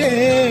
میرے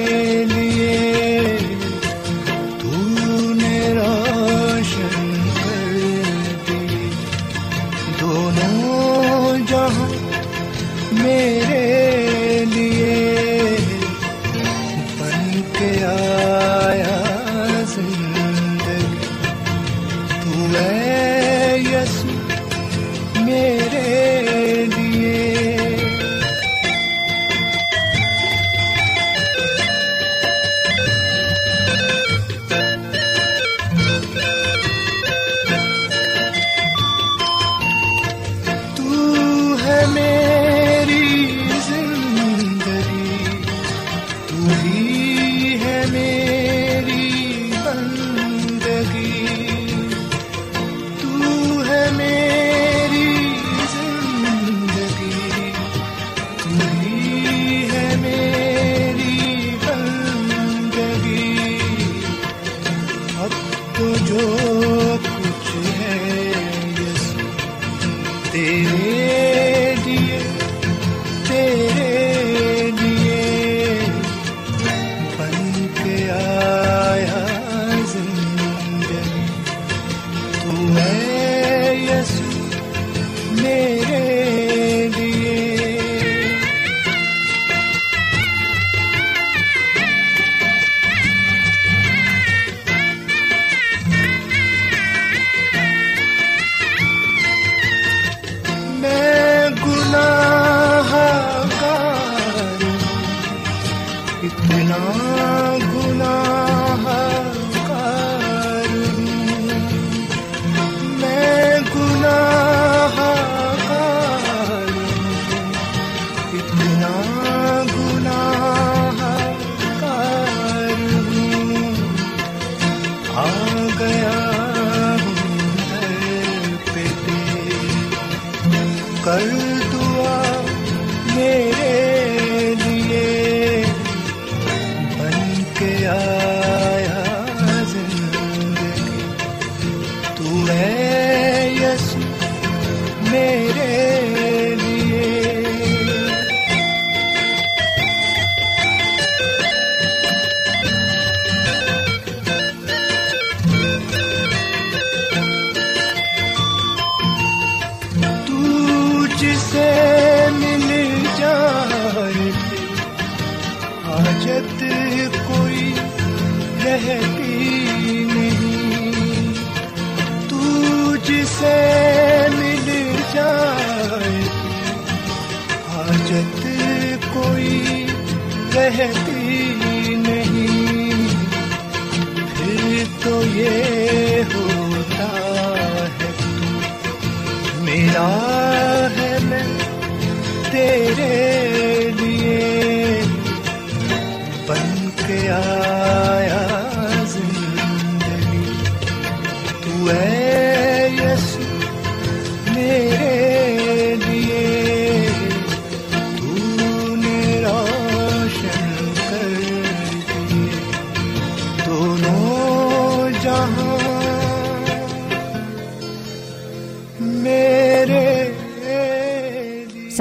کہتی نہیں۔ پھر تو یہ ہوتا ہے میرا ہے میں تیرے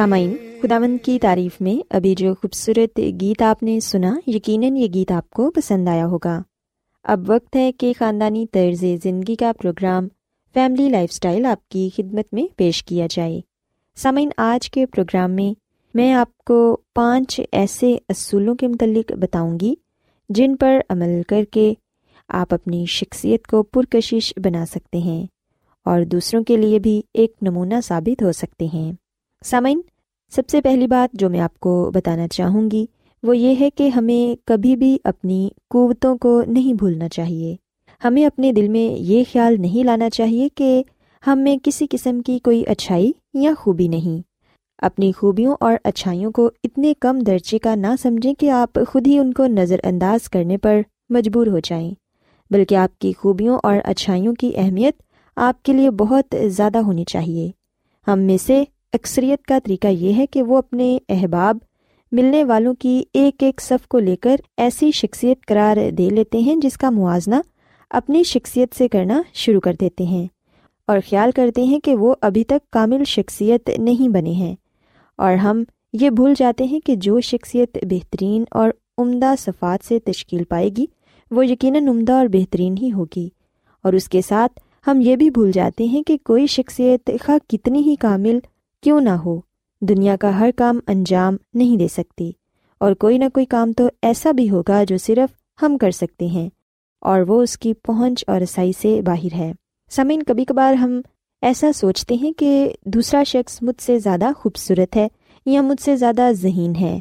سامعین خداون کی تعریف میں ابھی جو خوبصورت گیت آپ نے سنا، یقیناً یہ گیت آپ کو پسند آیا ہوگا۔ اب وقت ہے کہ خاندانی طرز زندگی کا پروگرام فیملی لائف اسٹائل آپ کی خدمت میں پیش کیا جائے۔ سامعین، آج کے پروگرام میں میں آپ کو پانچ ایسے اصولوں کے متعلق بتاؤں گی جن پر عمل کر کے آپ اپنی شخصیت کو پرکشش بنا سکتے ہیں اور دوسروں کے لیے بھی ایک نمونہ ثابت ہو سکتے ہیں۔ سامعین سب سے پہلی بات جو میں آپ کو بتانا چاہوں گی، وہ یہ ہے کہ ہمیں کبھی بھی اپنی قوتوں کو نہیں بھولنا چاہیے۔ ہمیں اپنے دل میں یہ خیال نہیں لانا چاہیے کہ ہم میں کسی قسم کی کوئی اچھائی یا خوبی نہیں۔ اپنی خوبیوں اور اچھائیوں کو اتنے کم درجے کا نہ سمجھیں کہ آپ خود ہی ان کو نظر انداز کرنے پر مجبور ہو جائیں۔ بلکہ آپ کی خوبیوں اور اچھائیوں کی اہمیت آپ کے لیے بہت زیادہ ہونی چاہیے۔ ہم میں سے اکثریت کا طریقہ یہ ہے کہ وہ اپنے احباب، ملنے والوں کی ایک ایک صف کو لے کر ایسی شخصیت قرار دے لیتے ہیں جس کا موازنہ اپنی شخصیت سے کرنا شروع کر دیتے ہیں اور خیال کرتے ہیں کہ وہ ابھی تک کامل شخصیت نہیں بنے ہیں۔ اور ہم یہ بھول جاتے ہیں کہ جو شخصیت بہترین اور عمدہ صفات سے تشکیل پائے گی، وہ یقیناً عمدہ اور بہترین ہی ہوگی۔ اور اس کے ساتھ ہم یہ بھی بھول جاتے ہیں کہ کوئی شخصیت خواہ کتنی ہی کامل کیوں نہ ہو، دنیا کا ہر کام انجام نہیں دے سکتی، اور کوئی نہ کوئی کام تو ایسا بھی ہوگا جو صرف ہم کر سکتے ہیں، اور وہ اس کی پہنچ اور رسائی سے باہر ہے۔ سمین کبھی کبھار ہم ایسا سوچتے ہیں کہ دوسرا شخص مجھ سے زیادہ خوبصورت ہے یا مجھ سے زیادہ ذہین ہے۔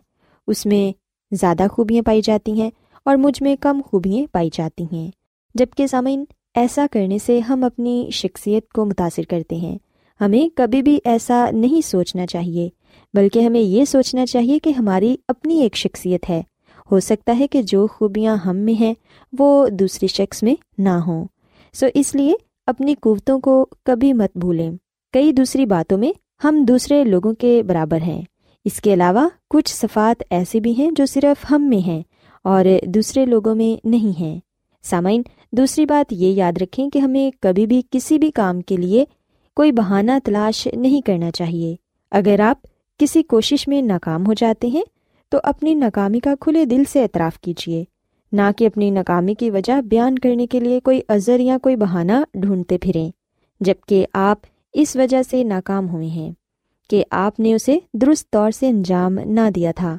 اس میں زیادہ خوبیاں پائی جاتی ہیں اور مجھ میں کم خوبیاں پائی جاتی ہیں۔ جبکہ سامعین، ایسا کرنے سے ہم اپنی شخصیت کو متاثر کرتے ہیں۔ ہمیں کبھی بھی ایسا نہیں سوچنا چاہیے، بلکہ ہمیں یہ سوچنا چاہیے کہ ہماری اپنی ایک شخصیت ہے۔ ہو سکتا ہے کہ جو خوبیاں ہم میں ہیں، وہ دوسرے شخص میں نہ ہوں۔ سو اس لیے اپنی قوتوں کو کبھی مت بھولیں۔ کئی دوسری باتوں میں ہم دوسرے لوگوں کے برابر ہیں۔ اس کے علاوہ کچھ صفات ایسے بھی ہیں جو صرف ہم میں ہیں اور دوسرے لوگوں میں نہیں ہیں۔ سامعین، دوسری بات یہ یاد رکھیں کہ ہمیں کبھی بھی کسی بھی کام کے لیے کوئی بہانہ تلاش نہیں کرنا چاہیے۔ اگر آپ کسی کوشش میں ناکام ہو جاتے ہیں، تو اپنی ناکامی کا کھلے دل سے اعتراف کیجیے۔ نہ کہ اپنی ناکامی کی وجہ بیان کرنے کے لیے کوئی ازر یا کوئی بہانہ ڈھونڈتے پھریں جبکہ آپ اس وجہ سے ناکام ہوئے ہیں کہ آپ نے اسے درست طور سے انجام نہ دیا تھا۔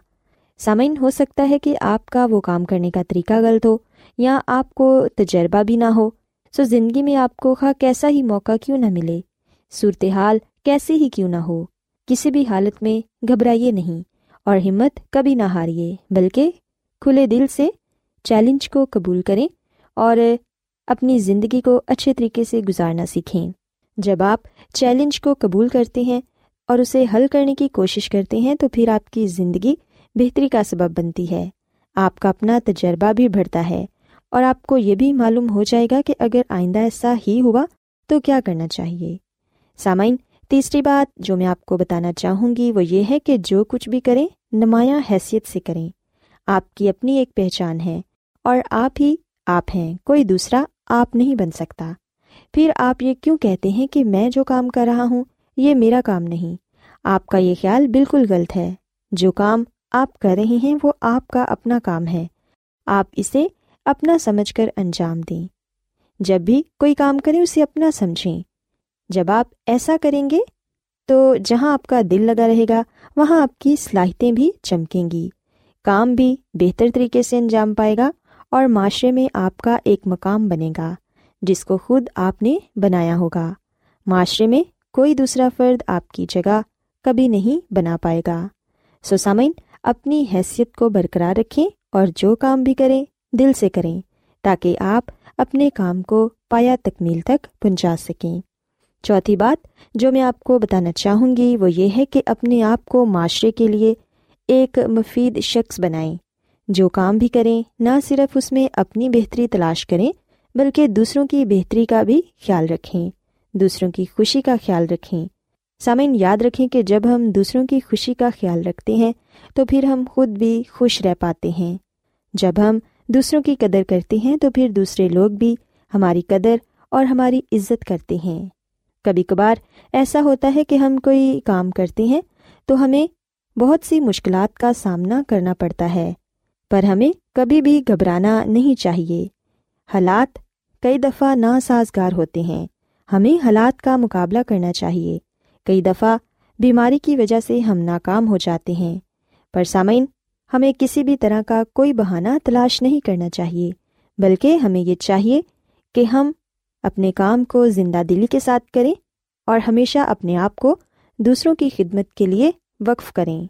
سامعین، ہو سکتا ہے کہ آپ کا وہ کام کرنے کا طریقہ غلط ہو یا آپ کو تجربہ بھی نہ ہو۔ سو زندگی میں آپ کو خواہ کیسا ہی موقع کیوں نہ ملے۔ صورتحال کیسی ہی کیوں نہ ہو، کسی بھی حالت میں گھبرائیے نہیں اور ہمت کبھی نہ ہاریے بلکہ کھلے دل سے چیلنج کو قبول کریں اور اپنی زندگی کو اچھے طریقے سے گزارنا سیکھیں۔ جب آپ چیلنج کو قبول کرتے ہیں اور اسے حل کرنے کی کوشش کرتے ہیں، تو پھر آپ کی زندگی بہتری کا سبب بنتی ہے۔ آپ کا اپنا تجربہ بھی بڑھتا ہے اور آپ کو یہ بھی معلوم ہو جائے گا کہ اگر آئندہ ایسا ہی ہوا، تو کیا کرنا چاہیے؟ سامعین، تیسری بات جو میں آپ کو بتانا چاہوں گی وہ یہ ہے کہ جو کچھ بھی کریں، نمایاں حیثیت سے کریں۔ آپ کی اپنی ایک پہچان ہے اور آپ ہی آپ ہیں، کوئی دوسرا آپ نہیں بن سکتا۔ پھر آپ یہ کیوں کہتے ہیں کہ میں جو کام کر رہا ہوں، یہ میرا کام نہیں؟ آپ کا یہ خیال بالکل غلط ہے۔ جو کام آپ کر رہے ہیں، وہ آپ کا اپنا کام ہے۔ آپ اسے اپنا سمجھ کر انجام دیں۔ جب بھی کوئی کام کریں اسے اپنا سمجھیں۔ جب آپ ایسا کریں گے تو جہاں آپ کا دل لگا رہے گا، وہاں آپ کی صلاحیتیں بھی چمکیں گی۔ کام بھی بہتر طریقے سے انجام پائے گا اور معاشرے میں آپ کا ایک مقام بنے گا، جس کو خود آپ نے بنایا ہوگا۔ معاشرے میں کوئی دوسرا فرد آپ کی جگہ کبھی نہیں بنا پائے گا۔ سوسامین اپنی حیثیت کو برقرار رکھیں اور جو کام بھی کریں، دل سے کریں، تاکہ آپ اپنے کام کو پایا تکمیل تک پہنچا سکیں۔ چوتھی بات جو میں آپ کو بتانا چاہوں گی وہ یہ ہے کہ اپنے آپ کو معاشرے کے لیے ایک مفید شخص بنائیں، جو کام بھی کریں، نہ صرف اس میں اپنی بہتری تلاش کریں، بلکہ دوسروں کی بہتری کا بھی خیال رکھیں، دوسروں کی خوشی کا خیال رکھیں۔ سامعین، یاد رکھیں کہ جب ہم دوسروں کی خوشی کا خیال رکھتے ہیں، تو پھر ہم خود بھی خوش رہ پاتے ہیں۔ جب ہم دوسروں کی قدر کرتے ہیں، تو پھر دوسرے لوگ بھی ہماری قدر اور ہماری عزت کرتے ہیں۔ کبھی کبھار ایسا ہوتا ہے کہ ہم کوئی کام کرتے ہیں تو ہمیں بہت سی مشکلات کا سامنا کرنا پڑتا ہے، پر ہمیں کبھی بھی گھبرانا نہیں چاہیے۔ حالات کئی دفعہ ناسازگار ہوتے ہیں۔ ہمیں حالات کا مقابلہ کرنا چاہیے۔ کئی دفعہ بیماری کی وجہ سے ہم ناکام ہو جاتے ہیں۔ پر سامعین، ہمیں کسی بھی طرح کا کوئی بہانہ تلاش نہیں کرنا چاہیے، بلکہ ہمیں یہ چاہیے کہ ہم اپنے کام کو زندہ دلی کے ساتھ کریں اور ہمیشہ اپنے آپ کو دوسروں کی خدمت کے لیے وقف کریں۔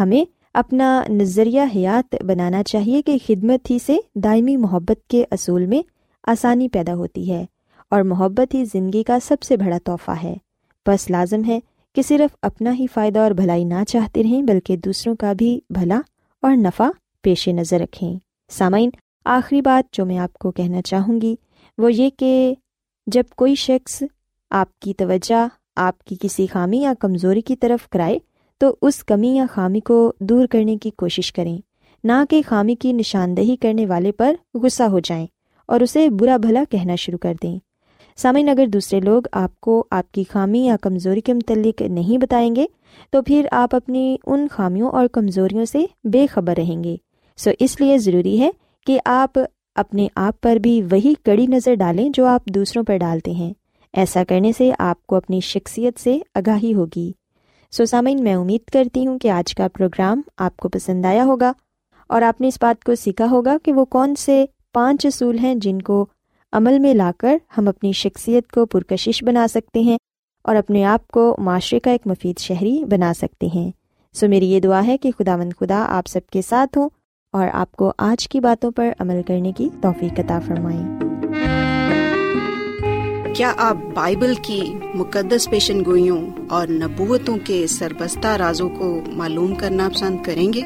ہمیں اپنا نظریہ حیات بنانا چاہیے کہ خدمت ہی سے دائمی محبت کے اصول میں آسانی پیدا ہوتی ہے اور محبت ہی زندگی کا سب سے بڑا تحفہ ہے۔ بس لازم ہے کہ صرف اپنا ہی فائدہ اور بھلائی نہ چاہتے رہیں، بلکہ دوسروں کا بھی بھلا اور نفع پیش نظر رکھیں۔ سامعین، آخری بات جو میں آپ کو کہنا چاہوں گی وہ یہ کہ جب کوئی شخص آپ کی توجہ، آپ کی کسی خامی یا کمزوری کی طرف کرائے، تو اس کمی یا خامی کو دور کرنے کی کوشش کریں۔ نہ کہ خامی کی نشاندہی کرنے والے پر غصہ ہو جائیں اور اسے برا بھلا کہنا شروع کر دیں۔ سامعین، اگر دوسرے لوگ آپ کو آپ کی خامی یا کمزوری کے متعلق نہیں بتائیں گے، تو پھر آپ اپنی ان خامیوں اور کمزوریوں سے بے خبر رہیں گے۔ سو اس لیے ضروری ہے کہ آپ اپنے آپ پر بھی وہی کڑی نظر ڈالیں جو آپ دوسروں پر ڈالتے ہیں۔ ایسا کرنے سے آپ کو اپنی شخصیت سے آگاہی ہوگی۔ سو سامعین، میں امید کرتی ہوں کہ آج کا پروگرام آپ کو پسند آیا ہوگا اور آپ نے اس بات کو سیکھا ہوگا کہ وہ کون سے پانچ اصول ہیں جن کو عمل میں لا کر ہم اپنی شخصیت کو پرکشش بنا سکتے ہیں اور اپنے آپ کو معاشرے کا ایک مفید شہری بنا سکتے ہیں۔ سو میری یہ دعا ہے کہ خدا مند خدا آپ سب کے ساتھ ہوں اور آپ کو آج کی باتوں پر عمل کرنے کی توفیق عطا فرمائیں۔ کیا آپ بائبل کی مقدس پیشن گوئیوں اور نبوتوں کے سربستہ رازوں کو معلوم کرنا پسند کریں گے؟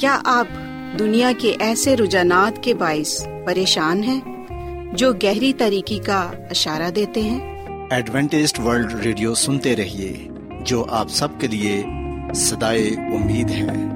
کیا آپ دنیا کے ایسے رجحانات کے باعث پریشان ہیں جو گہری طریقے کا اشارہ دیتے ہیں؟ ایڈوینٹیسٹ ورلڈ ریڈیو سنتے رہیے جو آپ سب کے لیے صدائے امید ہے۔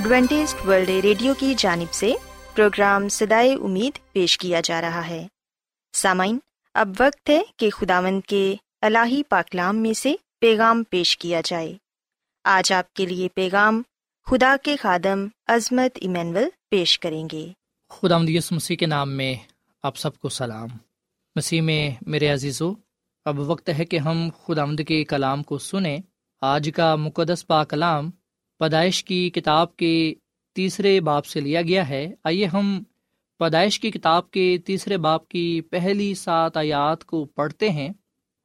Adventist World Radio کی جانب سے پروگرام سدائے امید پیش کیا جا رہا ہے۔ سامعین، اب وقت ہے کہ خداوند کے الہی پاکلام میں سے پیغام پیش کیا جائے۔ آج آپ کے لیے پیغام خدا کے خادم عظمت ایمینول پیش کریں گے۔ خدا مدیس مسیح کے نام میں آپ سب کو سلام۔ مسیح میں میرے عزیزو، اب وقت ہے کہ ہم خدا مد کے کلام کو سنیں۔ آج کا مقدس پا کلام پیدائش کی کتاب کے تیسرے باپ سے لیا گیا ہے۔ آئیے ہم پیدائش کی کتاب کے تیسرے باپ کی پہلی سات آیات کو پڑھتے ہیں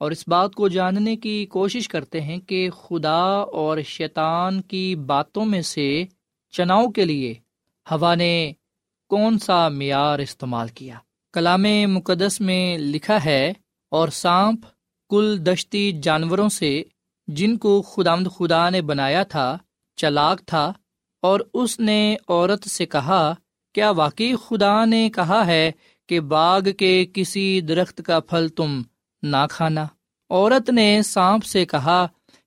اور اس بات کو جاننے کی کوشش کرتے ہیں کہ خدا اور شیطان کی باتوں میں سے چناؤ کے لیے ہوا نے کون سا معیار استعمال کیا۔ کلام مقدس میں لکھا ہے، اور سانپ کل دشتی جانوروں سے جن کو خدا خدا نے بنایا تھا چلاک تھا اور اس نے عورت سے کہا، کیا واقعی خدا نے کہا ہے کہ باغ کے کسی درخت کا پھل تم نہ کھانا؟ عورت نے سانپ سے کہا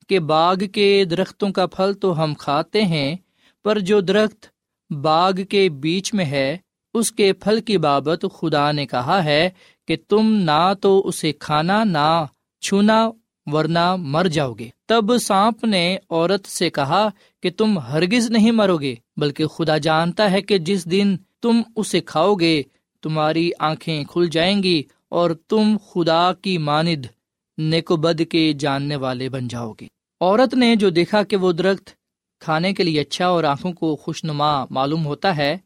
کہ باغ کے درختوں کا پھل تو ہم کھاتے ہیں، پر جو درخت باغ کے بیچ میں ہے، اس کے پھل کی بابت خدا نے کہا ہے کہ تم نہ تو اسے کھانا، نہ چھونا، ورنہ مر جاؤ گے۔ تب سانپ نے عورت سے کہا کہ تم ہرگز نہیں مرو گے، بلکہ خدا جانتا ہے کہ جس دن تم اسے کھاؤ گے، تمہاری آنکھیں کھل جائیں گی اور تم خدا کی ماند نیکو بد کے جاننے والے بن جاؤ گے۔ عورت نے جو دیکھا کہ وہ درخت کھانے کے لیے اچھا اور آنکھوں کو خوش نما معلوم ہوتا ہے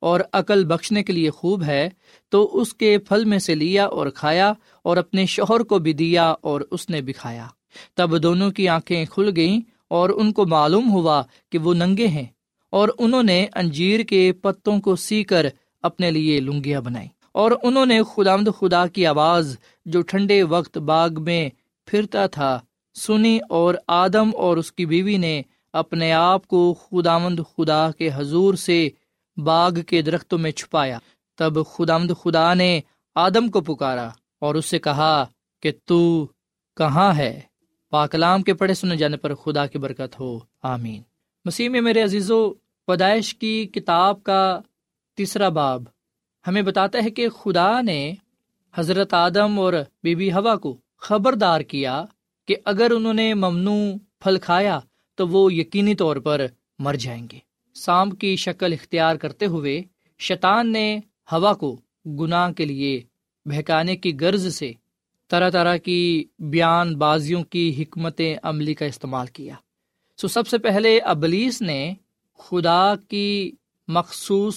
اور عقل بخشنے کے لیے خوب ہے، تو اس کے پھل میں سے لیا اور کھایا اور اپنے شوہر کو بھی دیا اور اس نے بھی کھایا۔ تب دونوں کی آنکھیں کھل گئیں اور ان کو معلوم ہوا کہ وہ ننگے ہیں اور انہوں نے انجیر کے پتوں کو سی کر اپنے لیے لنگیاں بنائی اور انہوں نے خدامد خدا کی آواز جو ٹھنڈے وقت باغ میں پھرتا تھا، سنی اور آدم اور اس کی بیوی نے اپنے آپ کو خدامد خدا کے حضور سے باغ کے درختوں میں چھپایا۔ تب خدامد خدا نے آدم کو پکارا اور اس سے کہا کہ تو کہاں ہے؟ پاکلام کے پڑھے سنے جانے پر خدا کی برکت ہو۔ آمین۔ مسیح میں میرے عزیز و پیدائش کی کتاب کا تیسرا باب ہمیں بتاتا ہے کہ خدا نے حضرت آدم اور بی بی ہوا کو خبردار کیا کہ اگر انہوں نے ممنوع پھل کھایا تو وہ یقینی طور پر مر جائیں گے۔ سانپ کی شکل اختیار کرتے ہوئے شیطان نے ہوا کو گناہ کے لیے بہکانے کی غرض سے طرح طرح کی بیان بازیوں کی حکمت عملی کا استعمال کیا۔ سو سب سے پہلے ابلیس نے خدا کی مخصوص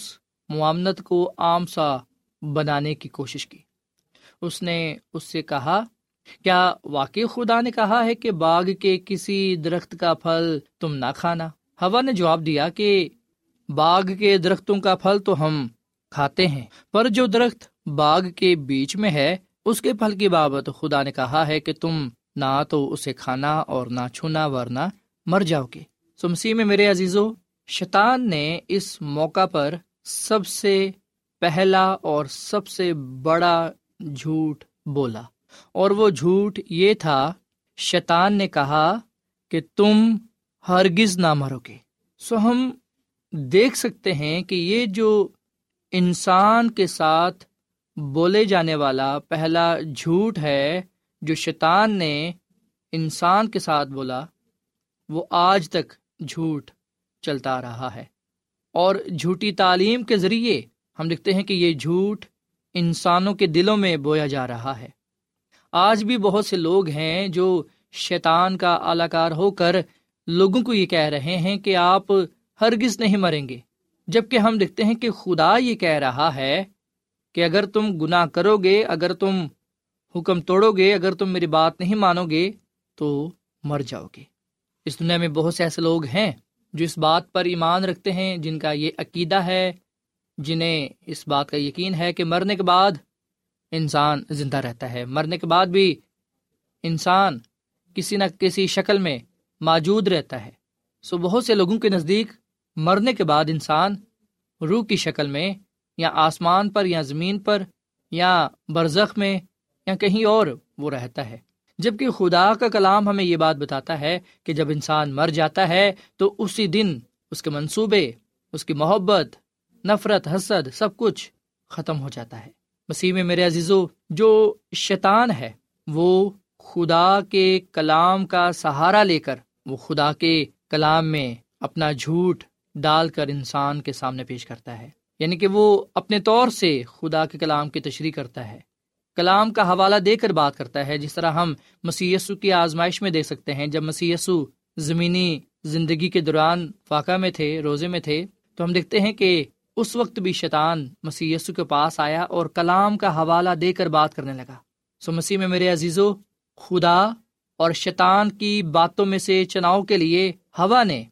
معاملت کو عام سا بنانے کی کوشش کی۔ اس نے اس سے کہا، کیا واقعی خدا نے کہا ہے کہ باغ کے کسی درخت کا پھل تم نہ کھانا؟ ہوا نے جواب دیا کہ باغ کے درختوں کا پھل تو ہم کھاتے ہیں، پر جو درخت باغ کے بیچ میں ہے اس کے پھل کی بابت خدا نے کہا ہے کہ تم نہ تو اسے کھانا اور نہ چھونا ورنہ مر جاؤ گے۔ سمسی میں میرے عزیزو، شیطان نے اس موقع پر سب سے پہلا اور سب سے بڑا جھوٹ بولا۔ اور وہ جھوٹ یہ تھا، شیطان نے کہا کہ تم ہرگز نہ مرو گے۔ سو ہم دیکھ سکتے ہیں کہ یہ جو انسان کے ساتھ بولے جانے والا پہلا جھوٹ ہے جو شیطان نے انسان کے ساتھ بولا، وہ آج تک جھوٹ چلتا رہا ہے۔ اور جھوٹی تعلیم کے ذریعے ہم دیکھتے ہیں کہ یہ جھوٹ انسانوں کے دلوں میں بویا جا رہا ہے۔ آج بھی بہت سے لوگ ہیں جو شیطان کا اعلی کار ہو کر لوگوں کو یہ کہہ رہے ہیں کہ آپ ہرگز نہیں مریں گے جبکہ ہم دیکھتے ہیں کہ خدا یہ کہہ رہا ہے کہ اگر تم گناہ کرو گے اگر تم حکم توڑو گے اگر تم میری بات نہیں مانو گے تو مر جاؤ گے اس دنیا میں بہت سے ایسے لوگ ہیں جو اس بات پر ایمان رکھتے ہیں، جن کا یہ عقیدہ ہے، جنہیں اس بات کا یقین ہے کہ مرنے کے بعد انسان زندہ رہتا ہے۔ مرنے کے بعد بھی انسان کسی نہ کسی شکل میں موجود رہتا ہے۔ سو بہت سے لوگوں کے نزدیک مرنے کے بعد انسان روح کی شکل میں یا آسمان پر یا زمین پر یا برزخ میں یا کہیں اور وہ رہتا ہے۔ جبکہ خدا کا کلام ہمیں یہ بات بتاتا ہے کہ جب انسان مر جاتا ہے تو اسی دن اس کے منصوبے، اس کی محبت، نفرت، حسد، سب کچھ ختم ہو جاتا ہے۔ مسیح میں میرے عزیزو، جو شیطان ہے، وہ خدا کے کلام کا سہارا لے کر، وہ خدا کے کلام میں اپنا جھوٹ ڈال کر انسان کے سامنے پیش کرتا ہے۔ یعنی کہ وہ اپنے طور سے خدا کے کلام کی تشریح کرتا ہے۔ کلام کا حوالہ دے کر بات کرتا ہے، جس طرح ہم مسیسو کی آزمائش میں دیکھ سکتے ہیں۔ جب مسیسو زمینی زندگی کے دوران فاقہ میں تھے، روزے میں تھے، تو ہم دیکھتے ہیں کہ اس وقت بھی شیطان مسیح یسو کے پاس آیا اور کلام کا حوالہ دے کر بات کرنے لگا۔ سو مسیح میں میرے عزیزو، خدا اور شیطان کی باتوں میں سے چناؤ کے لیے ہوا نے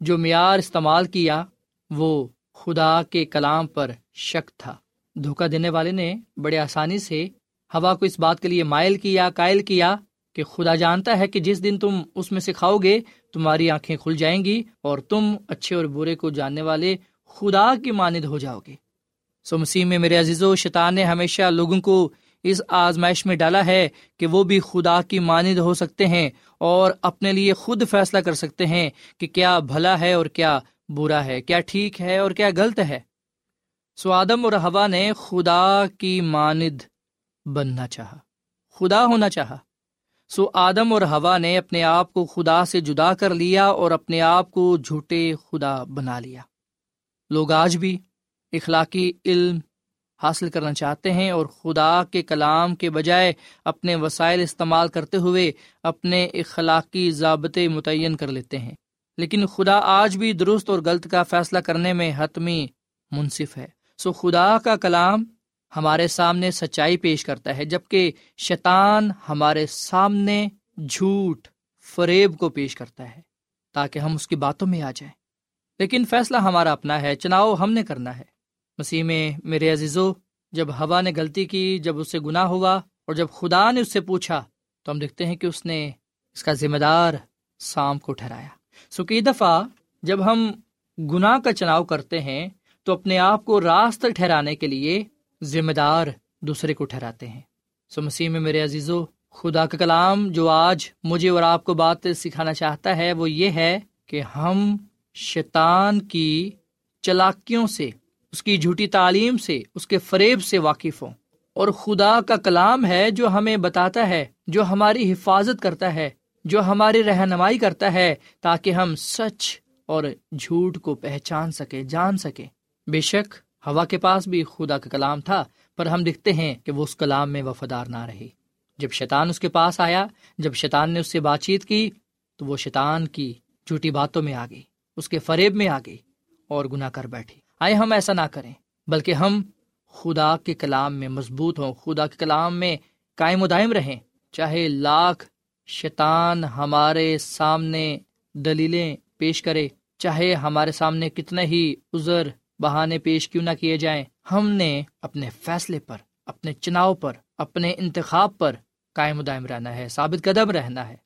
جو معیار استعمال کیا، وہ خدا کے کلام پر شک تھا۔ دھوکہ دینے والے نے بڑے آسانی سے ہوا کو اس بات کے لیے مائل کیا، قائل کیا کہ خدا جانتا ہے کہ جس دن تم اس میں سے کھاؤ گے، تمہاری آنکھیں کھل جائیں گی اور تم اچھے اور برے کو جاننے والے خدا کی مانند ہو جاؤ گے۔ سو مسیح میں میرے عزیز و شیطان نے ہمیشہ لوگوں کو اس آزمائش میں ڈالا ہے کہ وہ بھی خدا کی مانند ہو سکتے ہیں اور اپنے لیے خود فیصلہ کر سکتے ہیں کہ کیا بھلا ہے اور کیا برا ہے، کیا ٹھیک ہے اور کیا غلط ہے؟ سو آدم اور ہوا نے خدا کی مانند بننا چاہا، خدا ہونا چاہا۔ سو آدم اور ہوا نے اپنے آپ کو خدا سے جدا کر لیا اور اپنے آپ کو جھوٹے خدا بنا لیا۔ لوگ آج بھی اخلاقی علم حاصل کرنا چاہتے ہیں اور خدا کے کلام کے بجائے اپنے وسائل استعمال کرتے ہوئے اپنے اخلاقی ضابطے متعین کر لیتے ہیں۔ لیکن خدا آج بھی درست اور غلط کا فیصلہ کرنے میں حتمی منصف ہے۔ سو خدا کا کلام ہمارے سامنے سچائی پیش کرتا ہے، جبکہ شیطان ہمارے سامنے جھوٹ، فریب کو پیش کرتا ہے، تاکہ ہم اس کی باتوں میں آ جائیں۔ لیکن فیصلہ ہمارا اپنا ہے، چناؤ ہم نے کرنا ہے۔ مسیح میں میرے عزیزو، جب ہوا نے غلطی کی، جب اس سے گناہ ہوا اور جب خدا نے اس سے پوچھا، تو ہم دیکھتے ہیں کہ اس نے اس کا ذمہ دار سام کو ٹھہرایا۔ سو کئی دفعہ جب ہم گناہ کا چناؤ کرتے ہیں تو اپنے آپ کو راست ٹھہرانے کے لیے ذمہ دار دوسرے کو ٹھہراتے ہیں۔ سو مسیح میں میرے عزیزو، خدا کا کلام جو آج مجھے اور آپ کو بات سکھانا چاہتا ہے وہ یہ ہے کہ ہم شیطان کی چلاکیوں سے، اس کی جھوٹی تعلیم سے، اس کے فریب سے واقف ہوں۔ اور خدا کا کلام ہے جو ہمیں بتاتا ہے، جو ہماری حفاظت کرتا ہے۔ جو ہماری رہنمائی کرتا ہے تاکہ ہم سچ اور جھوٹ کو پہچان سکے جان سکے بے شک، ہوا کے پاس بھی خدا کا کلام تھا، پر ہم دیکھتے ہیں کہ وہ اس کلام میں وفادار نہ رہی جب شیطان اس کے پاس آیا، جب شیطان نے اس سے بات چیت کی، تو وہ شیطان کی جھوٹی باتوں میں آ گئی، اس کے فریب میں آ گئی اور گناہ کر بیٹھی۔ آئے، ہم ایسا نہ کریں، بلکہ ہم خدا کے کلام میں مضبوط ہوں، خدا کے کلام میں قائم و دائم رہیں، چاہے لاکھ شیطان ہمارے سامنے دلیلیں پیش کرے۔ چاہے ہمارے سامنے کتنے ہی ازر بہانے پیش کیوں نہ کیے جائیں، ہم نے اپنے فیصلے پر، اپنے چناؤ پر، اپنے انتخاب پر قائم دائم رہنا ہے، ثابت قدم رہنا ہے۔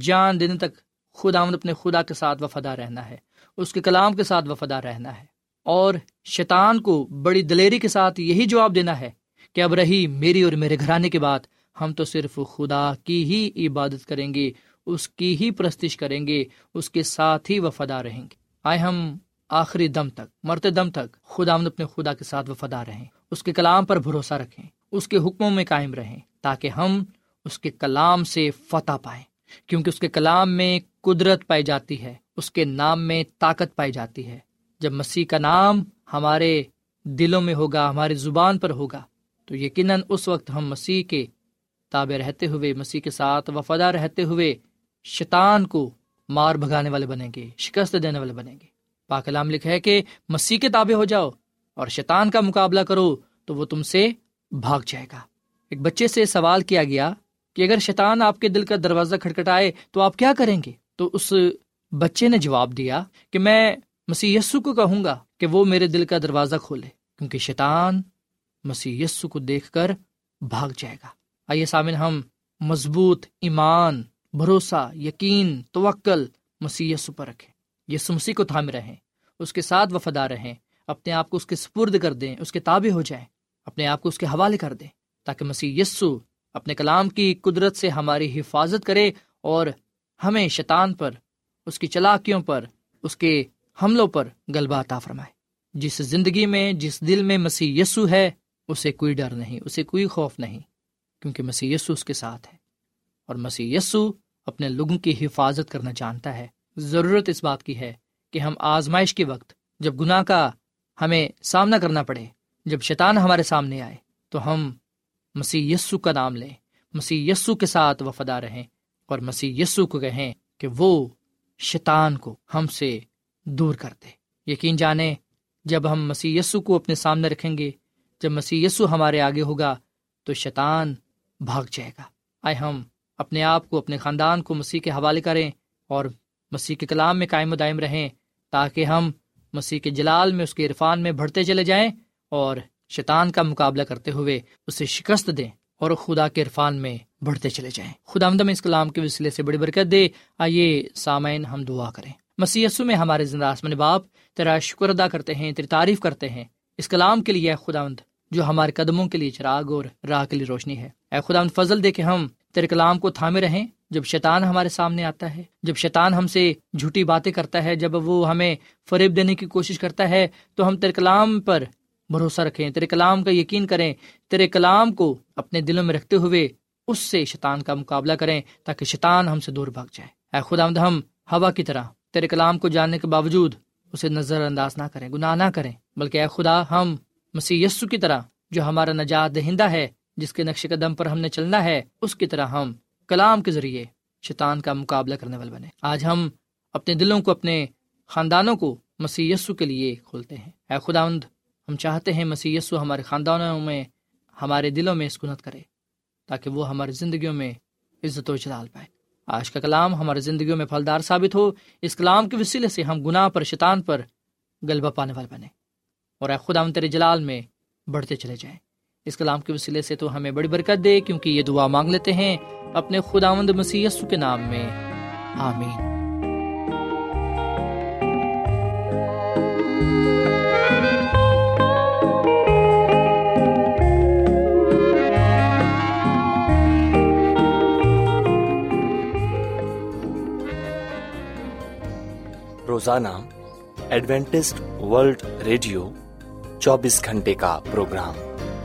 جان دن تک خدا اپنے خدا کے ساتھ وفادہ رہنا ہے، اس کے کلام کے ساتھ وفادہ رہنا ہے۔ اور شیطان کو بڑی دلیری کے ساتھ یہی جواب دینا ہے کہ اب رہی میری اور میرے گھرانے کے بعد ہم تو صرف خدا کی ہی عبادت کریں گے، اس کی ہی پرستش کریں گے، اس کے ساتھ ہی وفادہ رہیں گے۔ آئے ہم آخری دم تک، مرتے دم تک خدا اپنے خدا کے ساتھ وفادہ رہیں۔ اس کے کلام پر بھروسہ رکھیں، اس کے حکموں میں قائم رہیں، تاکہ ہم اس کے کلام سے فتح پائیں۔ کیونکہ اس کے کلام میں قدرت پائی جاتی ہے، اس کے نام میں طاقت پائی جاتی ہے۔ جب مسیح کا نام ہمارے دلوں میں ہوگا، ہماری زبان پر ہوگا، تو یقیناً اس وقت ہم مسیح کے تابع رہتے ہوئے مسیح کے ساتھ وفادہ رہتے ہوئے شیطان کو مار بھگانے والے بنیں گے، شکست دینے والے بنیں گے۔ پاکلام لکھا ہے کہ مسیح کے تابع ہو جاؤ اور شیطان کا مقابلہ کرو تو وہ تم سے بھاگ جائے گا۔ ایک بچے سے سوال کیا گیا کہ اگر شیطان آپ کے دل کا دروازہ کھٹکھٹائے تو آپ کیا کریں گے؟ تو اس بچے نے جواب دیا کہ میں مسیح یسو کو کہوں گا کہ وہ میرے دل کا دروازہ کھولے، کیونکہ شیطان مسیح یسو کو دیکھ کر بھاگ جائے گا۔ آئیے سامن ہم مضبوط ایمان، بھروسہ، یقین، توکل مسیح یسو پر رکھیں۔ یسو مسیح کو تھام رہیں، اس کے ساتھ وفادار رہیں، اپنے آپ کو اس کے سپرد کر دیں، اس کے تابع ہو جائیں، اپنے آپ کو اس کے حوالے کر دیں، تاکہ مسیح یسو اپنے کلام کی قدرت سے ہماری حفاظت کرے اور ہمیں شیطان پر، اس کی چلاکیوں پر، اس کے حملوں پر غلبہ عطا فرمائے۔ جس زندگی میں، جس دل میں مسیح یسو ہے، اسے کوئی ڈر نہیں، اسے کوئی خوف نہیں۔ کیونکہ مسیح یسو اس کے ساتھ ہے۔ اور مسیح یسو اپنے لوگوں کی حفاظت کرنا جانتا ہے۔ ضرورت اس بات کی ہے کہ ہم آزمائش کے وقت جب گناہ کا ہمیں سامنا کرنا پڑے، جب شیطان ہمارے سامنے آئے، تو ہم مسیح یسو کا نام لیں۔ مسیح یسو کے ساتھ وفادہ رہیں اور مسیح یسو کو کہیں کہ وہ شیطان کو ہم سے دور کر دے۔ یقین جانے جب ہم مسی کو اپنے سامنے رکھیں گے، جب مسی ہمارے آگے ہوگا، تو شیطان بھاگ جائے گا۔ آئے ہم اپنے آپ کو، اپنے خاندان کو مسیح کے حوالے کریں اور مسیح کے کلام میں قائم و دائم رہیں تاکہ ہم مسیح کے جلال میں، اس کے عرفان میں بڑھتے چلے جائیں اور شیطان کا مقابلہ کرتے ہوئے اسے شکست دیں اور خدا کے عرفان میں بڑھتے چلے جائیں۔ خدا آمدم اس کلام کے وسیلے سے بڑی برکت دے۔ آئیے سامعین، ہم دعا کریں۔ مسیسو میں ہمارے زندہ آسمان باپ، تیرا شکر ادا کرتے ہیں، تیری تعریف کرتے ہیں۔ اس کلام کے لیے، خدا جو ہمارے قدموں کے لیے چراغ اور راہ کے لیے روشنی ہے۔ اے خدا فضل دے کے ہم تیرے کلام کو تھامے رہیں۔ جب شیطان ہمارے سامنے آتا ہے، جب شیطان ہم سے جھوٹی باتیں کرتا ہے، جب وہ ہمیں فریب دینے کی کوشش کرتا ہے، تو ہم تیرے کلام پر بھروسہ رکھیں، تیرے کلام کا یقین کریں، تیرے کلام کو اپنے دلوں میں رکھتے ہوئے اس سے شیطان کا مقابلہ کریں، تاکہ شیطان ہم سے دور بھاگ جائے۔ اے خدا، ہم ہوا کی طرح تیرے کلام کو جاننے کے باوجود اسے نظر انداز نہ کریں، گناہ نہ کریں، بلکہ اے خدا، ہم مسیح یسو کی طرح جو ہمارا نجات دہندہ ہے جس کے نقش قدم پر ہم نے چلنا ہے، اس کی طرح ہم کلام کے ذریعے شیطان کا مقابلہ کرنے والے بنے۔ آج ہم اپنے دلوں کو، اپنے خاندانوں کو مسی کے لیے کھولتے ہیں۔ اے خدا ہم چاہتے ہیں مسی ہمارے خاندانوں میں، ہمارے دلوں میں اسکونت کرے، تاکہ وہ ہماری زندگیوں میں عزت و جلال پائے۔ آج کا کلام ہماری زندگیوں میں پھلدار ثابت ہو۔ اس کلام کے وسیلے سے ہم گناہ پر، شیطان پر غلبہ پانے والے بنے۔ اور اے خدا تیرے جلال میں بڑھتے چلے جائیں۔ اس کلام کے وسیلے سے تو ہمیں بڑی برکت دے، کیونکہ یہ دعا مانگ لیتے ہیں اپنے خدا مند مسی کے نام میں۔ آمین۔ روزانہ ایڈوینٹسٹ ورلڈ ریڈیو چوبیس گھنٹے کا پروگرام۔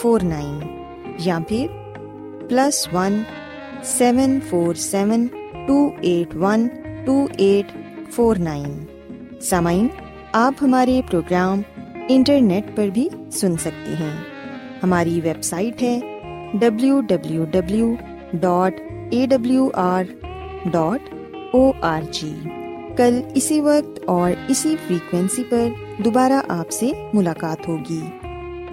four nine یا پھر plus one seven four seven two eight one two eight four nine سامعین، آپ ہمارے پروگرام انٹرنیٹ پر بھی سن سکتے ہیں۔ ہماری ویب سائٹ ہے W W W dot A W R dot O R G کل اسی وقت اور اسی فریکوینسی پر دوبارہ آپ سے ملاقات ہوگی۔